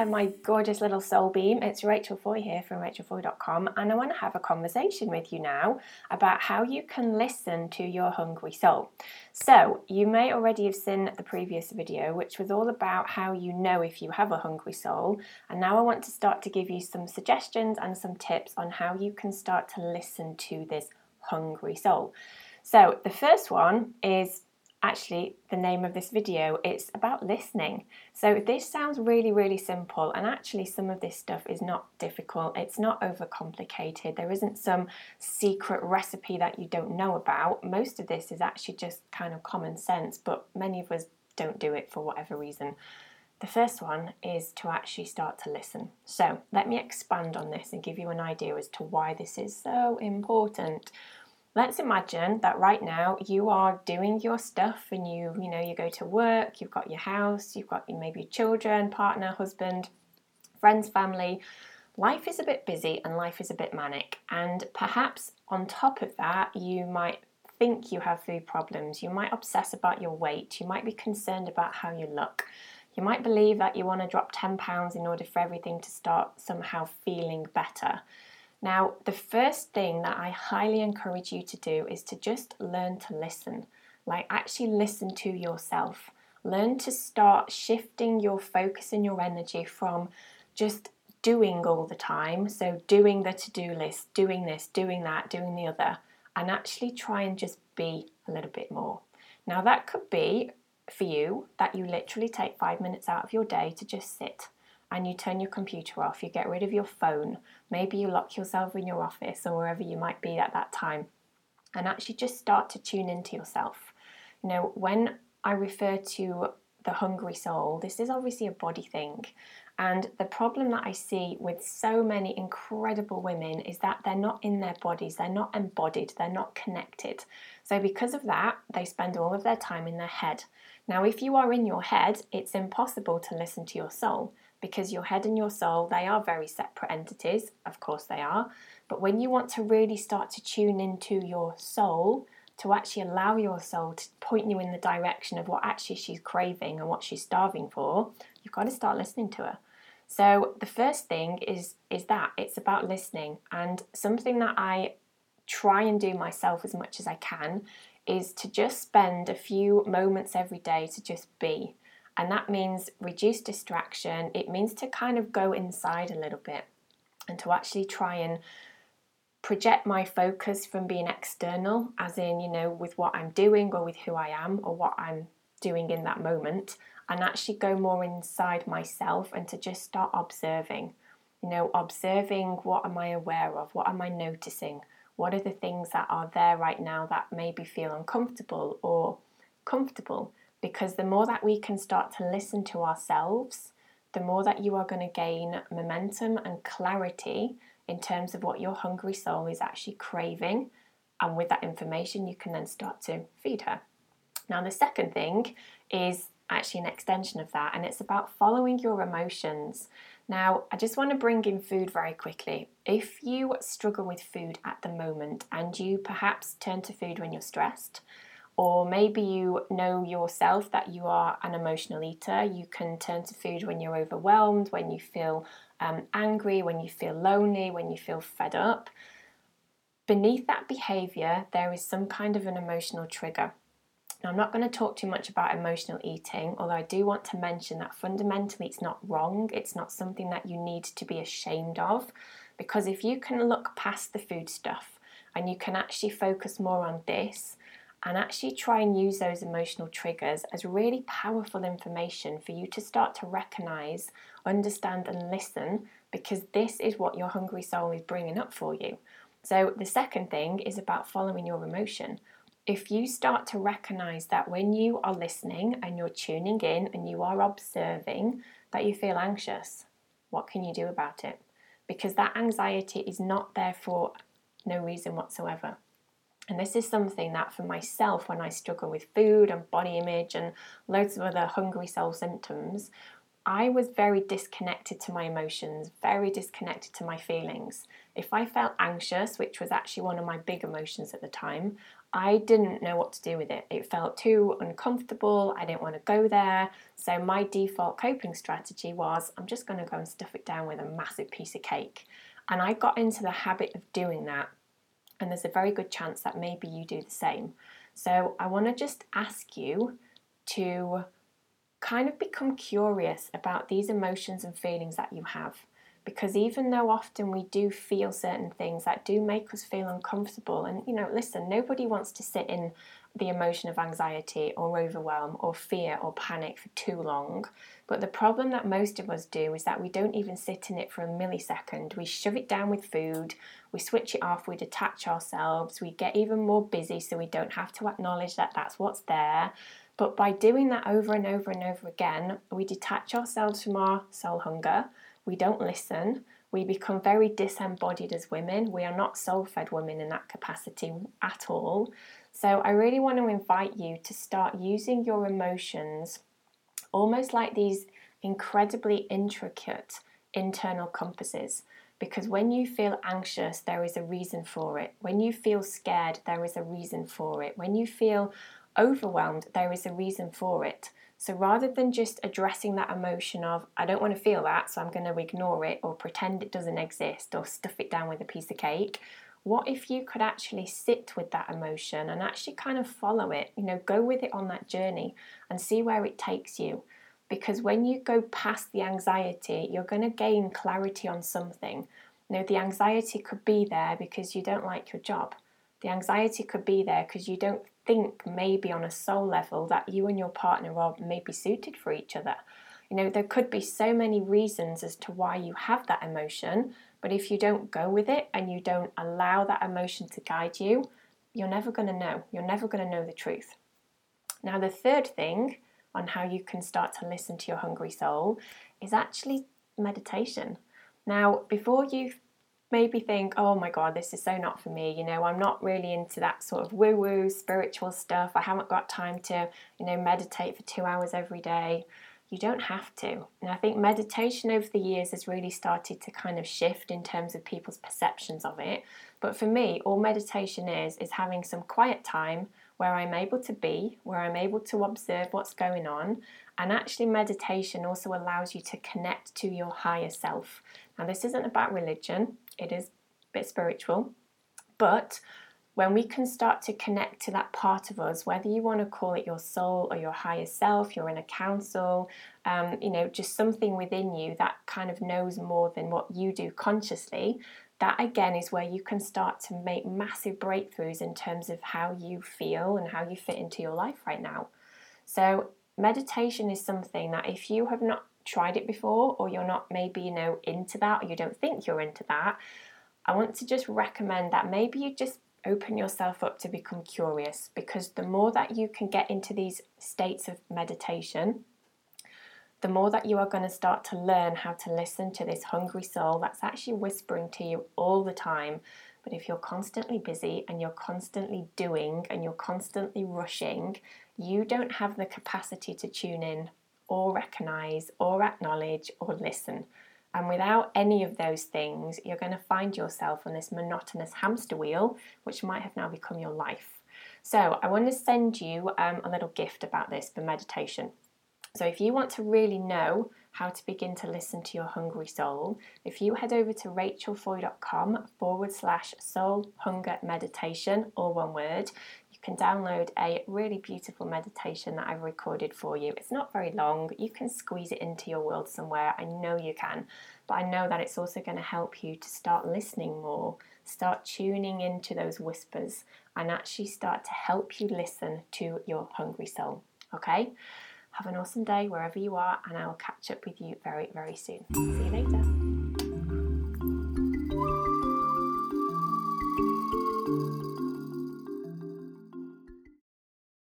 there, my gorgeous little soul beam. It's Rachel Foy here from rachelfoy.com, and I want to have a conversation with you now about how you can listen to your hungry soul. So, you may already have seen the previous video, which was all about how you know if you have a hungry soul, and now I want to start to give you some suggestions and some tips on how you can start to listen to this hungry soul. So, the first one is actually the name of this video. It's about listening. So this sounds really, really simple, and actually, some of this stuff is not difficult. It's not overcomplicated. There isn't some secret recipe that you don't know about. Most of this is actually just kind of common sense, but many of us don't do it for whatever reason. The first one is to actually start to listen. So, let me expand on this and give you an idea as to why this is so important. Let's imagine that right now you are doing your stuff and you, you know, you go to work, you've got your house, you've got maybe children, partner, husband, friends, family. Life is a bit busy and life is a bit manic. And perhaps on top of that, you might think you have food problems. You might obsess about your weight. You might be concerned about how you look. You might believe that you want to drop 10 pounds in order for everything to start somehow feeling better. Now, the first thing that I highly encourage you to do is to just learn to listen. Like, actually listen to yourself. Learn to start shifting your focus and your energy from just doing all the time. So, doing the to do list, doing this, doing that, doing the other, and actually try and just be a little bit more. Now, that could be for you that you literally take five minutes out of your day to just sit and you turn your computer off, you get rid of your phone, maybe you lock yourself in your office or wherever you might be at that time, and actually just start to tune into yourself. You know, when I refer to the hungry soul, this is obviously a body thing. And the problem that I see with so many incredible women is that they're not in their bodies, they're not embodied, they're not connected. So, because of that, they spend all of their time in their head. Now, if you are in your head, it's impossible to listen to your soul because your head and your soul, they are very separate entities. Of course, they are. But when you want to really start to tune into your soul, to actually allow your soul to point you in the direction of what actually she's craving and what she's starving for, you've got to start listening to her. So the first thing is is that it's about listening and something that I try and do myself as much as I can is to just spend a few moments every day to just be and that means reduce distraction. It means to kind of go inside a little bit and to actually try and project my focus from being external, as in, you know, with what I'm doing or with who I am or what I'm doing in that moment, and actually go more inside myself and to just start observing. You know, observing what am I aware of? What am I noticing? What are the things that are there right now that maybe feel uncomfortable or comfortable? Because the more that we can start to listen to ourselves, the more that you are going to gain momentum and clarity in terms of what your hungry soul is actually craving. And with that information, you can then start to feed her. Now, the second thing is actually an extension of that, and it's about following your emotions. Now, I just want to bring in food very quickly. If you struggle with food at the moment and you perhaps turn to food when you're stressed, or maybe you know yourself that you are an emotional eater. You can turn to food when you're overwhelmed, when you feel um, angry, when you feel lonely, when you feel fed up. Beneath that behavior, there is some kind of an emotional trigger. Now, I'm not going to talk too much about emotional eating, although I do want to mention that fundamentally it's not wrong. It's not something that you need to be ashamed of, because if you can look past the food stuff and you can actually focus more on this, and actually try and use those emotional triggers as really powerful information for you to start to recognize, understand, and listen because this is what your hungry soul is bringing up for you. So, the second thing is about following your emotion. If you start to recognize that when you are listening and you're tuning in and you are observing that you feel anxious, what can you do about it? Because that anxiety is not there for no reason whatsoever. And this is something that for myself, when I struggle with food and body image and loads of other hungry soul symptoms, I was very disconnected to my emotions, very disconnected to my feelings. If I felt anxious, which was actually one of my big emotions at the time, I didn't know what to do with it. It felt too uncomfortable. I didn't want to go there. So, my default coping strategy was I'm just going to go and stuff it down with a massive piece of cake. And I got into the habit of doing that. And there's a very good chance that maybe you do the same. So, I want to just ask you to kind of become curious about these emotions and feelings that you have. Because even though often we do feel certain things that do make us feel uncomfortable, and you know, listen, nobody wants to sit in the emotion of anxiety or overwhelm or fear or panic for too long. But the problem that most of us do is that we don't even sit in it for a millisecond. We shove it down with food, we switch it off, we detach ourselves, we get even more busy so we don't have to acknowledge that that's what's there. But by doing that over and over and over again, we detach ourselves from our soul hunger, we don't listen, we become very disembodied as women. We are not soul fed women in that capacity at all. So, I really want to invite you to start using your emotions almost like these incredibly intricate internal compasses. Because when you feel anxious, there is a reason for it. When you feel scared, there is a reason for it. When you feel overwhelmed, there is a reason for it. So rather than just addressing that emotion of, I don't want to feel that, so I'm going to ignore it or pretend it doesn't exist or stuff it down with a piece of cake, what if you could actually sit with that emotion and actually kind of follow it? You know, go with it on that journey and see where it takes you. Because when you go past the anxiety, you're going to gain clarity on something. You know, the anxiety could be there because you don't like your job. The anxiety could be there because you don't think maybe on a soul level that you and your partner are maybe suited for each other. You know, there could be so many reasons as to why you have that emotion, but if you don't go with it and you don't allow that emotion to guide you, you're never going to know. You're never going to know the truth. Now, the third thing on how you can start to listen to your hungry soul is actually meditation. Now, before you maybe think, oh my God, this is so not for me. You know, I'm not really into that sort of woo woo spiritual stuff. I haven't got time to, you know, meditate for two hours every day. You don't have to. And I think meditation over the years has really started to kind of shift in terms of people's perceptions of it. But for me, all meditation is, is having some quiet time where I'm able to be, where I'm able to observe what's going on. And actually, meditation also allows you to connect to your higher self. Now, this isn't about religion, it is a bit spiritual, but when we can start to connect to that part of us, whether you want to call it your soul or your higher self, your inner counsel, um, you know, just something within you that kind of knows more than what you do consciously, that again is where you can start to make massive breakthroughs in terms of how you feel and how you fit into your life right now. So, meditation is something that if you have not tried it before or you're not maybe you know into that or you don't think you're into that i want to just recommend that maybe you just open yourself up to become curious because the more that you can get into these states of meditation the more that you are going to start to learn how to listen to this hungry soul that's actually whispering to you all the time. But if you're constantly busy and you're constantly doing and you're constantly rushing, you don't have the capacity to tune in or recognize or acknowledge or listen. And without any of those things, you're going to find yourself on this monotonous hamster wheel, which might have now become your life. So, I want to send you um, a little gift about this for meditation. So, if you want to really know how to begin to listen to your hungry soul, if you head over to rachelfoy.com forward slash soul hunger meditation, all one word, you can download a really beautiful meditation that I've recorded for you. It's not very long, you can squeeze it into your world somewhere. I know you can, but I know that it's also going to help you to start listening more, start tuning into those whispers, and actually start to help you listen to your hungry soul. Okay? Have an awesome day wherever you are, and I will catch up with you very, very soon. See you later.